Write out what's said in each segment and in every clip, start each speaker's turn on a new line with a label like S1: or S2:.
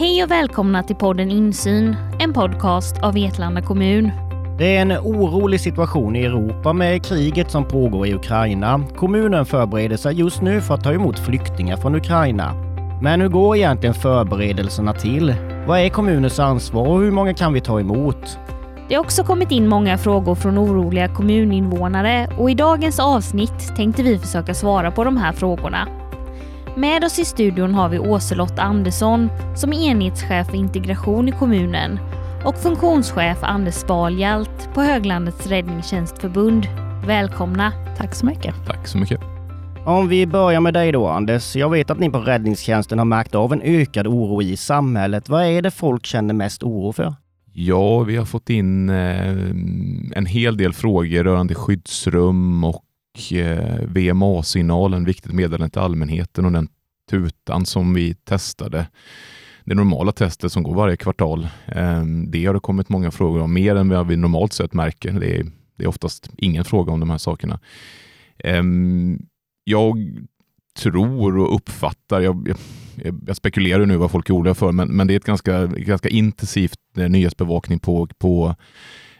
S1: Hej och välkomna till podden Insyn, en podcast av Vetlanda kommun.
S2: Det är en orolig situation i Europa med kriget som pågår i Ukraina. Kommunen förbereder sig just nu för att ta emot flyktingar från Ukraina. Men hur går egentligen förberedelserna till? Vad är kommunens ansvar och hur många kan vi ta emot?
S1: Det har också kommit in många frågor från oroliga kommuninvånare och i dagens avsnitt tänkte vi försöka svara på de här frågorna. Med oss i studion har vi Åselott Andersson som är enhetschef för integration i kommunen och funktionschef Anders Spaljalt på Höglandets räddningstjänstförbund. Välkomna!
S3: Tack så mycket.
S4: Tack så mycket.
S2: Om vi börjar med dig då Anders. Jag vet att ni på räddningstjänsten har märkt av en ökad oro i samhället. Vad är det folk känner mest oro för?
S4: Ja, vi har fått in eh, en hel del frågor rörande skyddsrum och eh, VMA-signalen, viktigt meddelande till allmänheten och den tutan som vi testade. Det normala testet som går varje kvartal. Eh, det har det kommit många frågor om, mer än vad vi normalt sett märker. Det är, det är oftast ingen fråga om de här sakerna. Eh, jag tror och uppfattar, jag, jag, jag spekulerar nu vad folk är oroliga för, men, men det är ett ganska, ganska intensivt eh, nyhetsbevakning på, på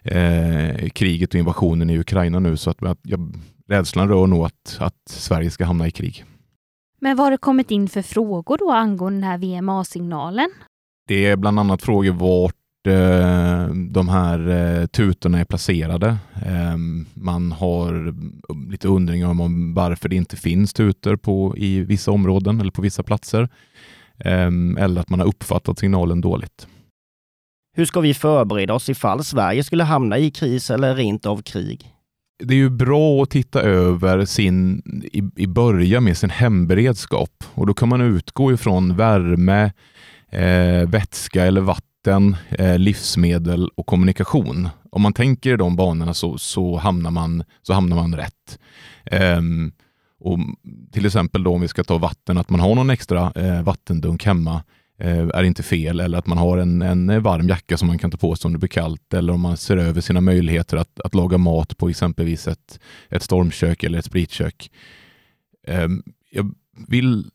S4: eh, kriget och invasionen i Ukraina nu, så att, att jag, rädslan rör nog att, att Sverige ska hamna i krig.
S1: Men vad har det kommit in för frågor då angående den här VMA-signalen?
S4: Det är bland annat frågor vart eh, de här eh, tutorna är placerade. Eh, man har lite undringar om varför det inte finns tutor på, i vissa områden eller på vissa platser. Eller att man har uppfattat signalen dåligt.
S2: Hur ska vi förbereda oss ifall Sverige skulle hamna i kris eller rent av krig?
S4: Det är ju bra att titta över sin, i, i början med sin hemberedskap och då kan man utgå ifrån värme, eh, vätska eller vatten, eh, livsmedel och kommunikation. Om man tänker i de banorna så, så, hamnar, man, så hamnar man rätt. Eh, och till exempel då om vi ska ta vatten, att man har någon extra eh, vattendunk hemma Eh, Eh, är inte fel eller att man har en, en varm jacka som man kan ta på sig om det blir kallt eller om man ser över sina möjligheter att, att laga mat på exempelvis ett, ett stormkök eller ett spritkök. Ehm, jag vill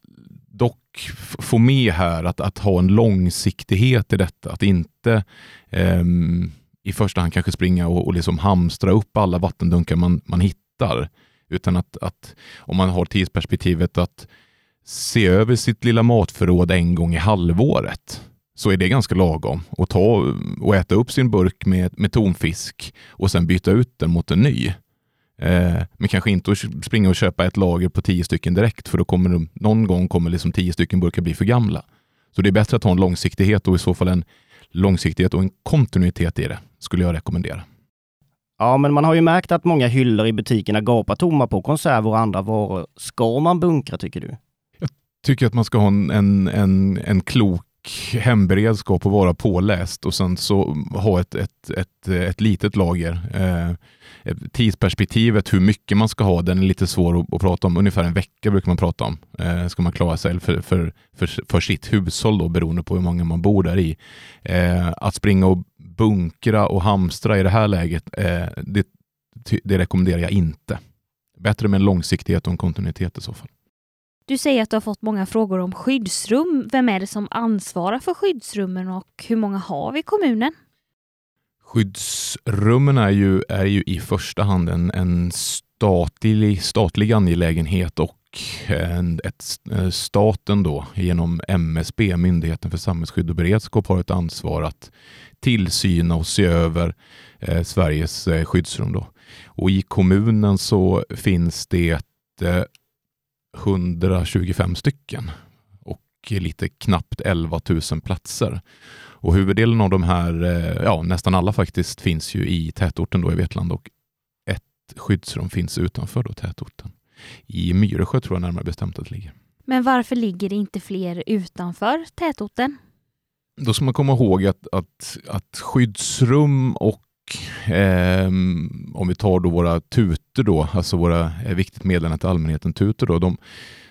S4: dock få med här att, att ha en långsiktighet i detta, att inte um, i första hand kanske springa och, och liksom hamstra upp alla vattendunkar man, man hittar, utan att, att om man har tidsperspektivet att se över sitt lilla matförråd en gång i halvåret så är det ganska lagom. att ta och äta upp sin burk med, med tonfisk och sen byta ut den mot en ny. Eh, men kanske inte att springa och köpa ett lager på tio stycken direkt för då kommer de, någon gång kommer liksom tio stycken burkar bli för gamla. Så det är bättre att ha en långsiktighet och i så fall en långsiktighet och en kontinuitet i det skulle jag rekommendera.
S2: Ja, men man har ju märkt att många hyllor i butikerna gapar tomma på konserver och andra varor. Ska man bunkra tycker du?
S4: Tycker att man ska ha en, en, en, en klok hemberedskap och vara påläst och sen så ha ett, ett, ett, ett litet lager. Eh, tidsperspektivet, hur mycket man ska ha, den är lite svår att, att, prata om. Ungefär en vecka brukar man prata om. Eh, ska man klara sig för, för, för, för sitt hushåll då, beroende på hur många man bor där i. Eh, att springa och bunkra och hamstra i det här läget, eh, det, det rekommenderar jag inte. Bättre med en långsiktighet och en kontinuitet i så fall.
S1: Du säger att du har fått många frågor om skyddsrum. Vem är det som ansvarar för skyddsrummen och hur många har vi i kommunen?
S4: Skyddsrummen är ju, är ju i första hand en, en statlig, statlig angelägenhet och en, ett, eh, staten då genom MSB, Myndigheten för samhällsskydd och beredskap, har ett ansvar att tillsyna och se över eh, Sveriges eh, skyddsrum. Då. Och I kommunen så finns det eh, 125 stycken och lite knappt 11 000 platser. Och huvuddelen av de här, eh, ja nästan alla faktiskt, finns ju i tätorten då i Vetlanda och ett skyddsrum finns utanför då tätorten. I Myresjö tror jag närmare bestämt att det ligger.
S1: Men varför ligger det inte fler utanför tätorten?
S4: Då ska man komma ihåg att, att, att skyddsrum och Eh, om vi tar då våra tutor då, alltså våra eh, viktigt meddelande till allmänheten tutor då, de,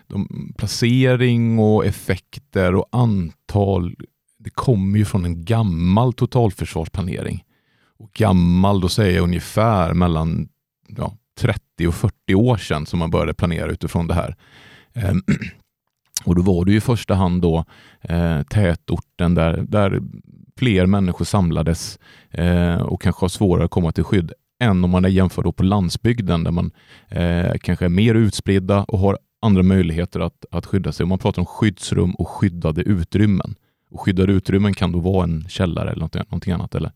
S4: de, placering och effekter och antal, det kommer ju från en gammal totalförsvarsplanering. Och gammal, då säger jag ungefär mellan ja, 30 och 40 år sedan som man började planera utifrån det här. Eh, Och då var det i första hand då eh, tätorten där, där fler människor samlades eh, och kanske har svårare att komma till skydd än om man är jämför på landsbygden där man eh, kanske är mer utspridda och har andra möjligheter att, att skydda sig. Och man pratar om skyddsrum och skyddade utrymmen. Och skyddade utrymmen kan då vara en källare eller något, någonting annat eller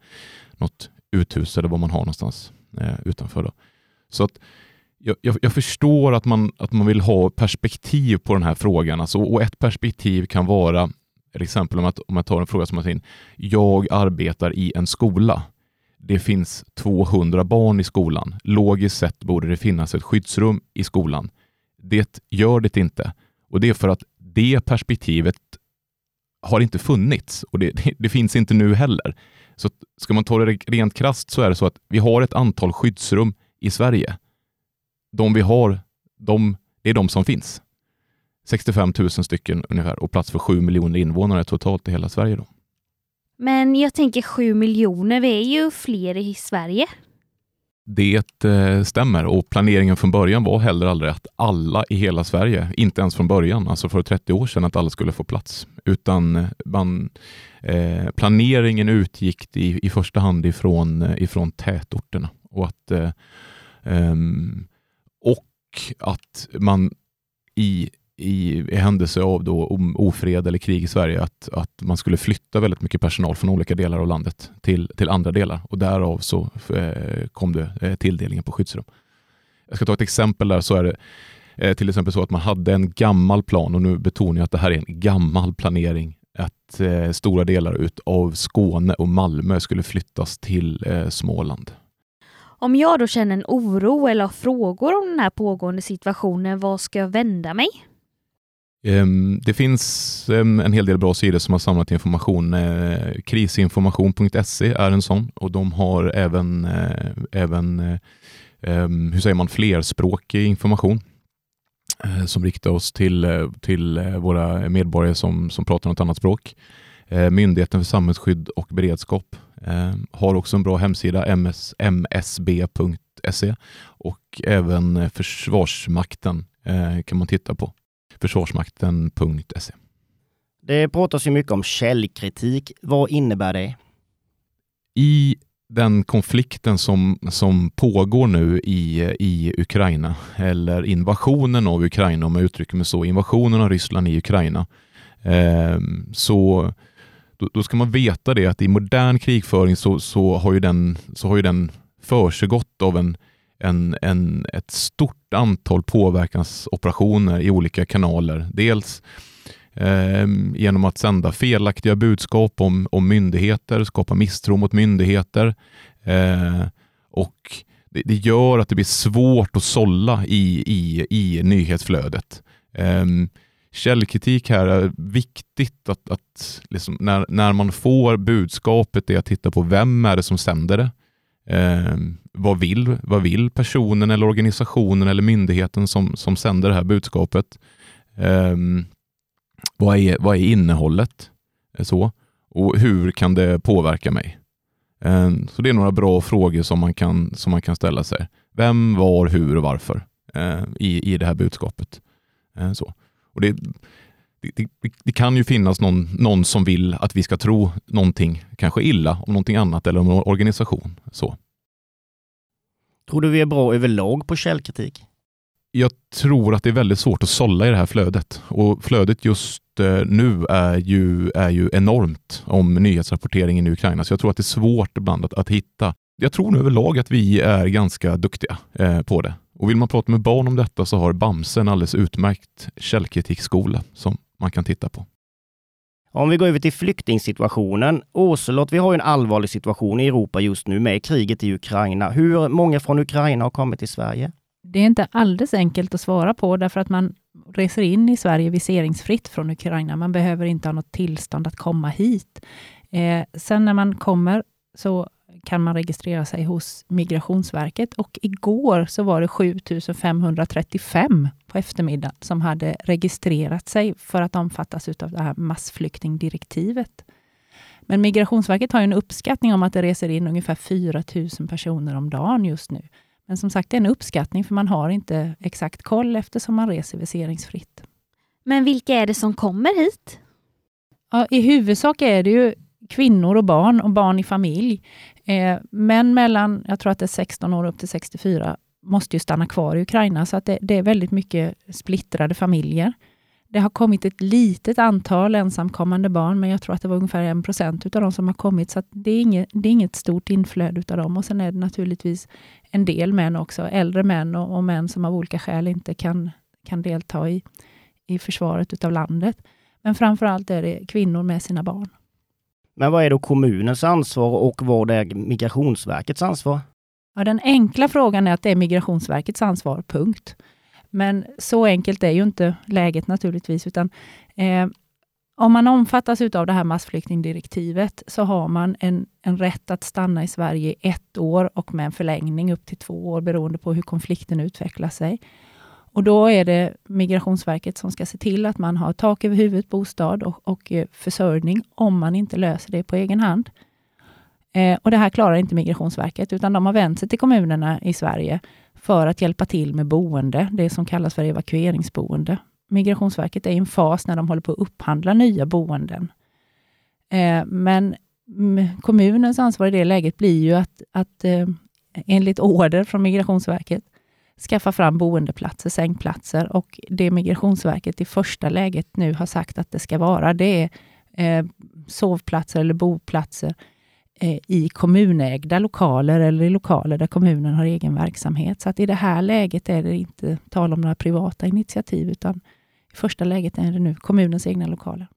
S4: något uthus eller vad man har någonstans eh, utanför. Då. Så att jag, jag, jag, förstår att man, att man vill ha perspektiv på den här frågan. Alltså, och ett perspektiv kan vara, till exempel om, att, om jag tar en fråga som har in, jag arbetar i en skola. Det finns 200 barn i skolan. Logiskt sett borde det finnas ett skyddsrum i skolan. Det gör det inte. Och det är för att det perspektivet har inte funnits och det, det, det finns inte nu heller. Så ska man ta det rent krast så är det så att vi har ett antal skyddsrum i Sverige. De vi har, de, det är de som finns. 65 000 stycken ungefär och plats för 7 miljoner invånare totalt i hela Sverige. Då.
S1: Men jag tänker 7 miljoner, vi är ju fler i Sverige.
S4: Det eh, stämmer och planeringen från början var heller aldrig att alla i hela Sverige, inte ens från början, alltså för 30 år sedan, att alla skulle få plats. Utan eh, man, eh, planeringen utgick i, i första hand ifrån, eh, ifrån tätorterna och att, eh, um, och att man i i, i händelse av då ofred eller krig i Sverige att, att man skulle flytta väldigt mycket personal från olika delar av landet till, till andra delar och därav så eh, kom det eh, tilldelningen på skyddsrum. Jag ska ta ett exempel där så är det eh, till exempel så att man hade en gammal plan och nu betonar jag att det här är en gammal planering att eh, stora delar av Skåne och Malmö skulle flyttas till eh, Småland.
S1: Om jag då känner en oro eller har frågor om den här pågående situationen, var ska jag vända mig?
S4: Ehm, det finns ehm, en hel del bra sidor som har samlat information. Eh, Krisinformation.se är en sån och de har även, eh, även eh, ehm, hur säger man, flerspråkig information som riktar oss till, till våra medborgare som, som pratar något annat språk. Myndigheten för samhällsskydd och beredskap har också en bra hemsida, ms, msb.se och även Försvarsmakten kan man titta på försvarsmakten.se.
S2: Det pratas ju mycket om källkritik. Vad innebär det?
S4: I den konflikten som, som pågår nu i, i Ukraina, eller invasionen av Ukraina om jag uttrycker mig så, invasionen av Ryssland i Ukraina, eh, så då, då, ska man veta det att i modern krigföring så, så har ju den, så har ju den försiggått av en en, en, ett stort antal påverkansoperationer i olika kanaler. Dels eh, genom att sända felaktiga budskap om, om myndigheter, skapa misstro mot myndigheter. Eh, och det, det, gör att det blir svårt att sålla i, i, i nyhetsflödet. Eh, källkritik här är viktigt att, att liksom när, när man får budskapet är att titta på vem är det som sänder det. Eh, vad, vill, vad vill personen eller organisationen eller myndigheten som, som sänder det här budskapet? Eh, vad, är, vad är innehållet? Eh, så. Och hur kan det påverka mig? Eh, så det är några bra frågor som man kan, som man kan ställa sig. Vem, var, hur och varför eh, i, i det här budskapet. Eh, så. Och det, det, det, det, kan ju finnas någon, någon som vill att vi ska tro någonting, kanske illa, om någonting annat eller om en organisation. Så.
S2: Tror du vi är bra överlag på källkritik?
S4: Jag tror att det är väldigt svårt att sålla i det här flödet och flödet just eh, nu är ju, är ju enormt om nyhetsrapporteringen i Ukraina, så jag tror att det är svårt ibland att, att hitta. Jag tror nu överlag att vi är ganska duktiga eh, på det. Och vill man prata med barn om detta så har Bamse en alldeles utmärkt källkritikskola som man kan titta på.
S2: Om vi går över till flyktingsituationen. Åselot, vi har en allvarlig situation i Europa just nu med kriget i Ukraina. Hur många från Ukraina har kommit till Sverige?
S3: Det är inte alldeles enkelt att svara på, därför att man reser in i Sverige viseringsfritt från Ukraina. Man behöver inte ha något tillstånd att komma hit. Eh, sen när man kommer så kan man registrera sig hos Migrationsverket och igår så var det 7535 på eftermiddagen som hade registrerat sig för att omfattas av det här massflyktingdirektivet. Men Migrationsverket har en uppskattning om att det reser in ungefär 4 000 personer om dagen just nu. Men som sagt, det är en uppskattning för man har inte exakt koll eftersom man reser viseringsfritt.
S1: Men vilka är det som kommer hit?
S3: Ja, I huvudsak är det ju kvinnor och barn och barn i familj. Eh, män mellan, jag tror att det är 16 år upp till 64, måste ju stanna kvar i Ukraina, så att det, det är väldigt mycket splittrade familjer. Det har kommit ett litet antal ensamkommande barn, men jag tror att det var ungefär en procent av de som har kommit, så det är, inget, det är inget stort inflöde utav dem. Och sen är det naturligtvis en del män också, äldre män och, och män som av olika skäl inte kan, kan delta i, i försvaret utav landet. Men framför allt är det kvinnor med sina barn.
S2: Men vad är då kommunens ansvar och vad är Migrationsverkets ansvar?
S3: Ja, den enkla frågan är att det är Migrationsverkets ansvar, punkt. Men så enkelt är ju inte läget naturligtvis, utan eh, om man omfattas av det här massflyktingdirektivet så har man en, en rätt att stanna i Sverige i ett år och med en förlängning upp till två år beroende på hur konflikten utvecklar sig. Och Då är det Migrationsverket som ska se till att man har tak över huvudet, bostad och, och eh, försörjning om man inte löser det på egen hand. Eh, och Det här klarar inte Migrationsverket, utan de har vänt sig till kommunerna i Sverige för att hjälpa till med boende, det som kallas för evakueringsboende. Migrationsverket är i en fas när de håller på att upphandla nya boenden. Eh, men kommunens ansvar i det läget blir ju att, att eh, enligt order från Migrationsverket skaffa fram boendeplatser, sängplatser och det Migrationsverket i första läget nu har sagt att det ska vara, det är eh, sovplatser eller boplatser eh, i kommunägda lokaler eller i lokaler där kommunen har egen verksamhet. Så att i det här läget är det inte tal om några privata initiativ, utan i första läget är det nu kommunens egna lokaler.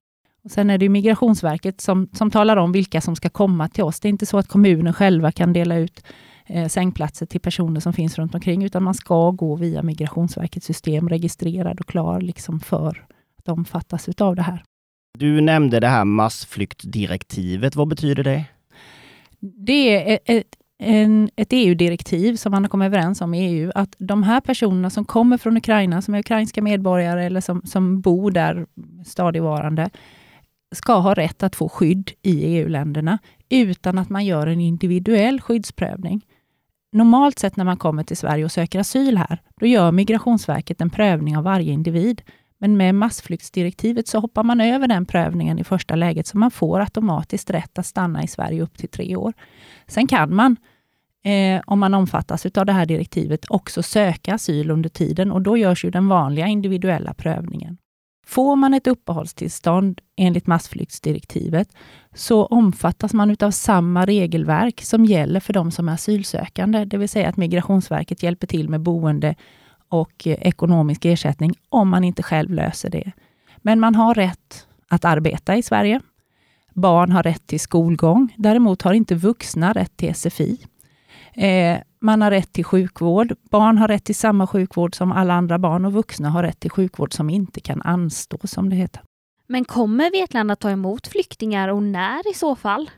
S3: Och sen är det Migrationsverket som, som talar om vilka som ska komma till oss. Det är inte så att kommunen själva kan dela ut eh, sängplatser till personer som finns runt omkring, utan man ska gå via Migrationsverkets system, registrerad och klar liksom för att omfattas av det här.
S2: Du nämnde det här massflyktdirektivet. Vad betyder det?
S3: Det är ett, en, ett EU-direktiv som man har kommit överens om i EU, att de här personerna som kommer från Ukraina, som är ukrainska medborgare eller som, som bor där stadigvarande, ska ha rätt att få skydd i EU-länderna utan att man gör en individuell skyddsprövning. Normalt sett när man kommer till Sverige och söker asyl här, då gör Migrationsverket en prövning av varje individ. Men med massflyktsdirektivet så hoppar man över den prövningen i första läget, så man får automatiskt rätt att stanna i Sverige upp till tre år. Sen kan man, eh, om man omfattas av det här direktivet, också söka asyl under tiden och då görs ju den vanliga individuella prövningen. Får man ett uppehållstillstånd enligt massflyktsdirektivet så omfattas man av samma regelverk som gäller för de som är asylsökande, det vill säga att Migrationsverket hjälper till med boende och eh, ekonomisk ersättning om man inte själv löser det. Men man har rätt att arbeta i Sverige. Barn har rätt till skolgång. Däremot har inte vuxna rätt till SFI. Eh, man har rätt till sjukvård. Barn har rätt till samma sjukvård som alla andra barn och vuxna har rätt till sjukvård som inte kan anstå, som det heter.
S1: Men kommer Vetlanda ta emot flyktingar och när i så fall?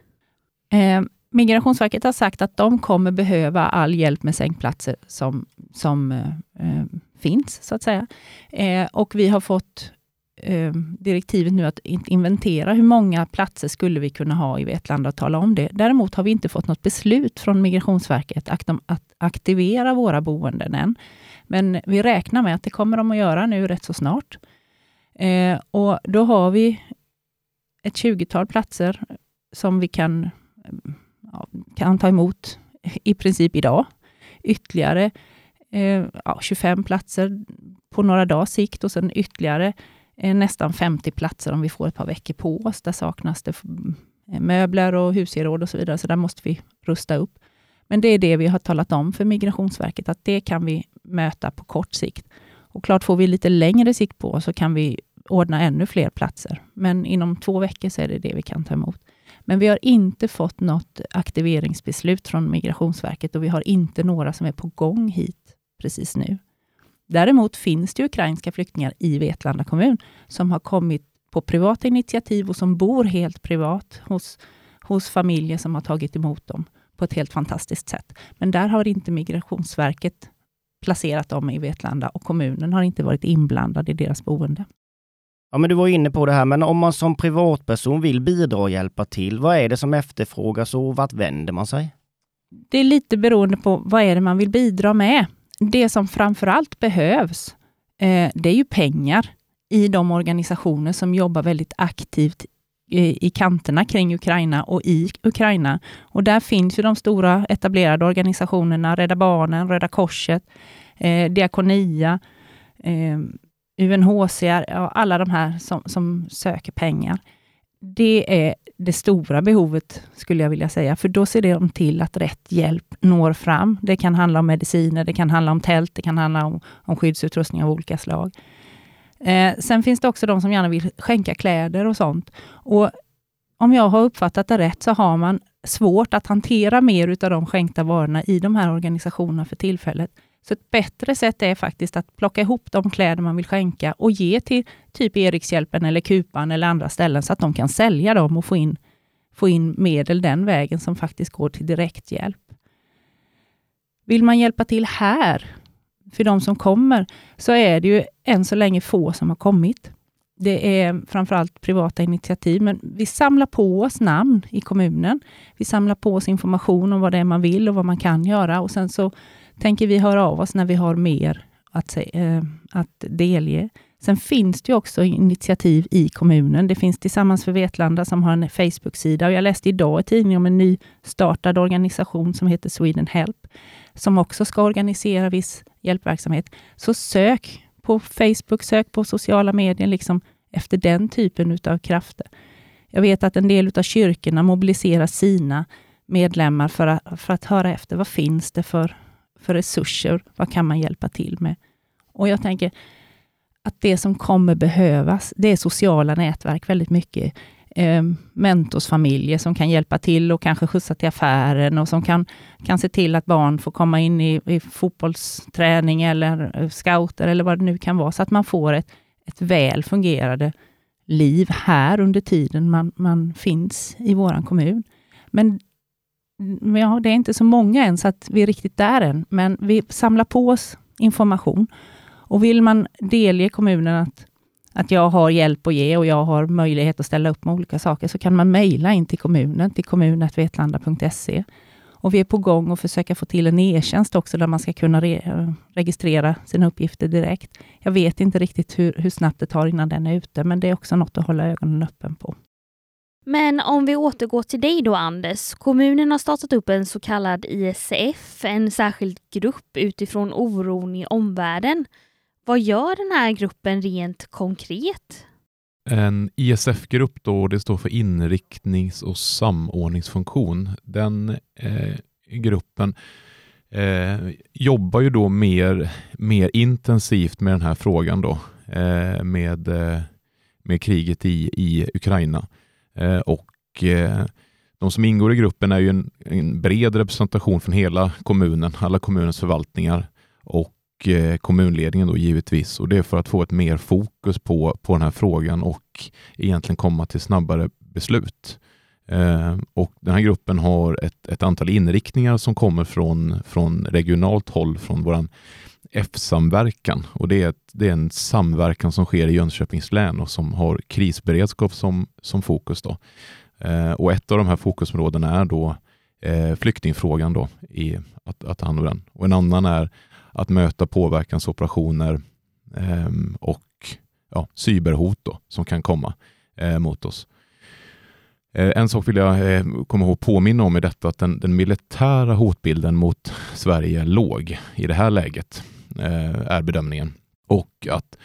S3: Eh, Migrationsverket har sagt att de kommer behöva all hjälp med sängplatser som, som eh, eh finns, så att säga. Eh, och vi har fått eh, direktivet nu att inventera hur många platser skulle vi kunna ha i Vetlanda och tala om det. Däremot har vi inte fått något beslut från Migrationsverket att, att aktivera våra boenden än. Men vi räknar med att det kommer de att göra nu rätt så snart. Eh, och Då har vi ett 20-tal platser som vi kan, ja, kan ta emot i princip idag. Ytterligare eh, ja, 25 platser på några dagars sikt och sen ytterligare eh, Eh, nästan 50 platser om vi får ett par veckor på oss. Där saknas det möbler och husgeråd och så vidare, så där måste vi rusta upp. Men det är det vi har talat om för Migrationsverket, att det kan vi möta på kort sikt. Och klart, får vi lite längre sikt på så kan vi ordna ännu fler platser. Men inom två veckor så är det det vi kan ta emot. Men vi har inte fått något aktiveringsbeslut från Migrationsverket och vi har inte några som är på gång hit precis nu. Däremot finns det ukrainska flyktingar i Vetlanda kommun som har kommit på privata initiativ och som bor helt privat hos, hos familjer som har tagit emot dem på ett helt fantastiskt sätt. Men där har inte Migrationsverket placerat dem i Vetlanda och kommunen har inte varit inblandad i deras boende.
S2: Ja, men du var inne på det här, men om man som privatperson vill bidra och hjälpa till, vad är det som efterfrågas och vart vänder man sig?
S3: Det är lite beroende på vad är det man vill bidra med. Det som framför allt behövs, eh, det är ju pengar. i de organisationer som jobbar väldigt aktivt eh, i, kanterna kring Ukraina och i Ukraina. Och där finns ju de stora etablerade organisationerna, Rädda Barnen, Röda Korset, eh, Diakonia, eh, UNHCR, ja, alla de här som, som söker pengar. Det är det stora behovet, skulle jag vilja säga, för då ser de till att rätt hjälp når fram. Det kan handla om mediciner, det kan handla om tält, det kan handla om, om skyddsutrustning av olika slag. Eh, sen finns det också de som gärna vill skänka kläder och sånt. Och om jag har uppfattat det rätt så har man svårt att hantera mer av de skänkta varorna i de här organisationerna för tillfället. Så ett bättre sätt är faktiskt att plocka ihop de kläder man vill skänka och ge till typ Erikshjälpen eller Kupan eller andra ställen så att de kan sälja dem och få in, få in medel den vägen som faktiskt går till direkthjälp. Vill man hjälpa till här, för de som kommer, så är det ju än så länge få som har kommit. Det är framförallt privata initiativ, men vi samlar på oss namn i kommunen. Vi samlar på oss information om vad det är man vill och vad man kan göra och sen så tänker vi höra av oss när vi har mer att, eh, att delge. Sen finns det också initiativ i kommunen. Det finns Tillsammans för Vetlanda som har en Facebook-sida och jag läste idag i tidningen om en nystartad organisation som heter Sweden Help, som också ska organisera viss hjälpverksamhet. Så sök på Facebook, sök på sociala medier liksom efter den typen av krafter. Jag vet att en del av kyrkorna mobiliserar sina medlemmar för att, för att höra efter vad finns det för för resurser? Vad kan man hjälpa till med? Och jag tänker att det som kommer behövas, det är sociala nätverk väldigt mycket. Eh, mentorsfamiljer som kan hjälpa till och kanske skjutsa till affären och som kan, kan se till att barn får komma in i, i fotbollsträning eller eh, scouter eller vad det nu kan vara, så att man får ett, ett väl fungerande liv här under tiden man, man finns i vår kommun. Men ja, det är inte så många än, så att vi är riktigt där än, men vi samlar på oss information. Och vill man delge kommunen att, att jag har hjälp att ge och jag har möjlighet att ställa upp med olika saker, så kan man mejla in till kommunen, till kommunetvetlanda.se. Och vi är på gång att försöka få till en e-tjänst också, där man ska kunna re registrera sina uppgifter direkt. Jag vet inte riktigt hur, hur snabbt det tar innan den är ute, men det är också något att hålla ögonen öppen på.
S1: Men om vi återgår till dig då Anders. Kommunen har startat upp en så kallad ISF, en särskild grupp utifrån oron i omvärlden. Vad gör den här gruppen rent konkret?
S4: En ISF-grupp då, det står för inriktnings och samordningsfunktion. Den eh, gruppen eh, jobbar ju då mer, mer intensivt med den här frågan då, eh, med, eh, med kriget i, i Ukraina. Eh, och eh, de som ingår i gruppen är ju en, en, bred representation från hela kommunen, alla kommunens förvaltningar och eh, kommunledningen då givetvis. Och det är för att få ett mer fokus på, på den här frågan och egentligen komma till snabbare beslut. Eh, och Den här gruppen har ett, ett, antal inriktningar som kommer från, från regionalt håll, från vår F-samverkan. Och det är, ett, det är en samverkan som sker i Jönköpings län och som har krisberedskap som, som fokus. Då. Eh, och ett av de här fokusområdena är då eh, flyktingfrågan, då, i att, att ta hand om den. Och en annan är att möta påverkansoperationer eh, och ja, cyberhot då, som kan komma eh, mot oss. Eh, en sak vill jag eh, komma ihåg att påminna om i detta, att den, den, militära hotbilden mot Sverige är låg i det här läget. Eh, är bedömningen. Och att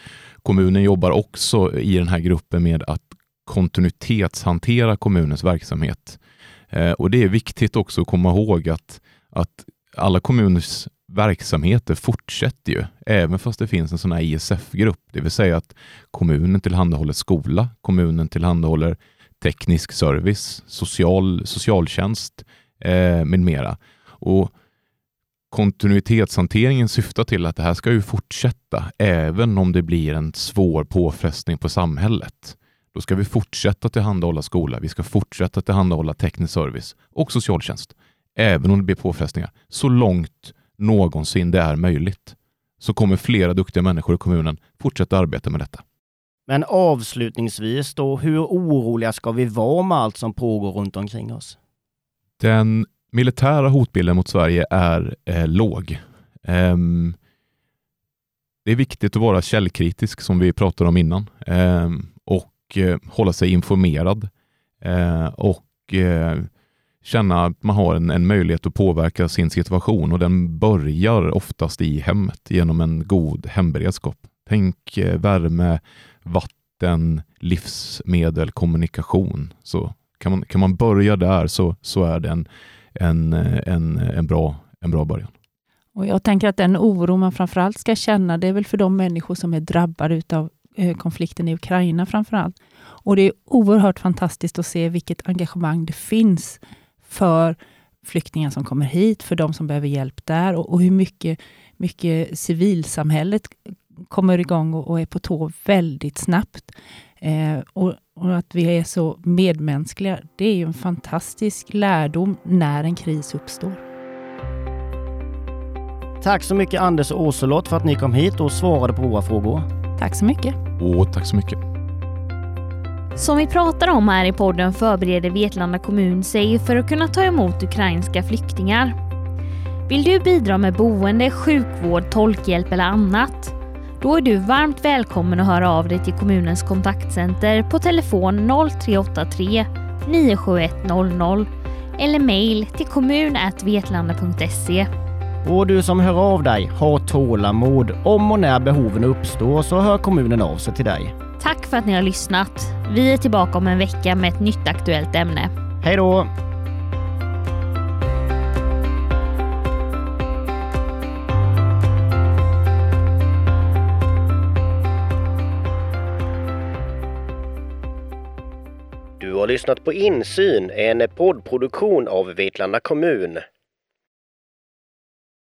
S4: kommunen jobbar också i den här gruppen med att kontinuitetshantera kommunens verksamhet. Eh, och det är viktigt också att komma ihåg att, att alla kommuners verksamheter fortsätter ju, även fast det finns en sån här ISF-grupp. Det vill säga att kommunen tillhandahåller skola, kommunen tillhandahåller teknisk service, social, socialtjänst eh, med mera. Och kontinuitetshanteringen syftar till att det här ska ju fortsätta även om det blir en svår påfrestning på samhället. Då ska vi fortsätta tillhandahålla skola, vi ska fortsätta tillhandahålla teknisk service och socialtjänst, även om det blir påfrestningar, så långt någonsin det är möjligt. Så kommer flera duktiga människor i kommunen fortsätta arbeta med detta.
S2: Men avslutningsvis då, hur oroliga ska vi vara med allt som pågår runt omkring oss?
S4: Den militära hotbilden mot Sverige är eh, låg. Um, det är viktigt att vara källkritisk som vi pratade om innan um, och uh, hålla sig informerad uh, och uh, känna att man har en, en, möjlighet att påverka sin situation och den börjar oftast i hemmet genom en god hemberedskap. Tänk värme, vatten, livsmedel, kommunikation. Så kan man, kan man börja där så, så är det en, en, eh, en, en, bra, en bra början.
S3: Och Jag tänker att den oro man framförallt ska känna, det är väl för de människor som är drabbade av eh, konflikten i Ukraina framförallt. Och det är oerhört fantastiskt att se vilket engagemang det finns för flyktingar som kommer hit, för de som behöver hjälp där och, och hur mycket, mycket civilsamhället kommer igång och, och är på tå väldigt snabbt. Eh, och, och, att vi är så medmänskliga, det är ju en fantastisk lärdom när en kris uppstår.
S2: Tack så mycket Anders och Åselott för att ni kom hit och svarade på våra frågor.
S3: Tack så mycket.
S4: Och tack så mycket.
S1: Som vi pratar om här i podden förbereder Vetlanda kommun sig för att kunna ta emot ukrainska flyktingar. Vill du bidra med boende, sjukvård, tolkhjälp eller annat? Då är du varmt välkommen att höra av dig till kommunens kontaktcenter på telefon 0383 971 00 eller mejl till kommun.vetlanda.se.
S2: Och du som hör av dig, ha tålamod. Om och när behoven uppstår så hör kommunen av sig till dig.
S1: Tack för att ni har lyssnat. Vi är tillbaka om en vecka med ett nytt aktuellt ämne.
S2: Hej då! Har lyssnat på Insyn, en poddproduktion av Vetlanda kommun.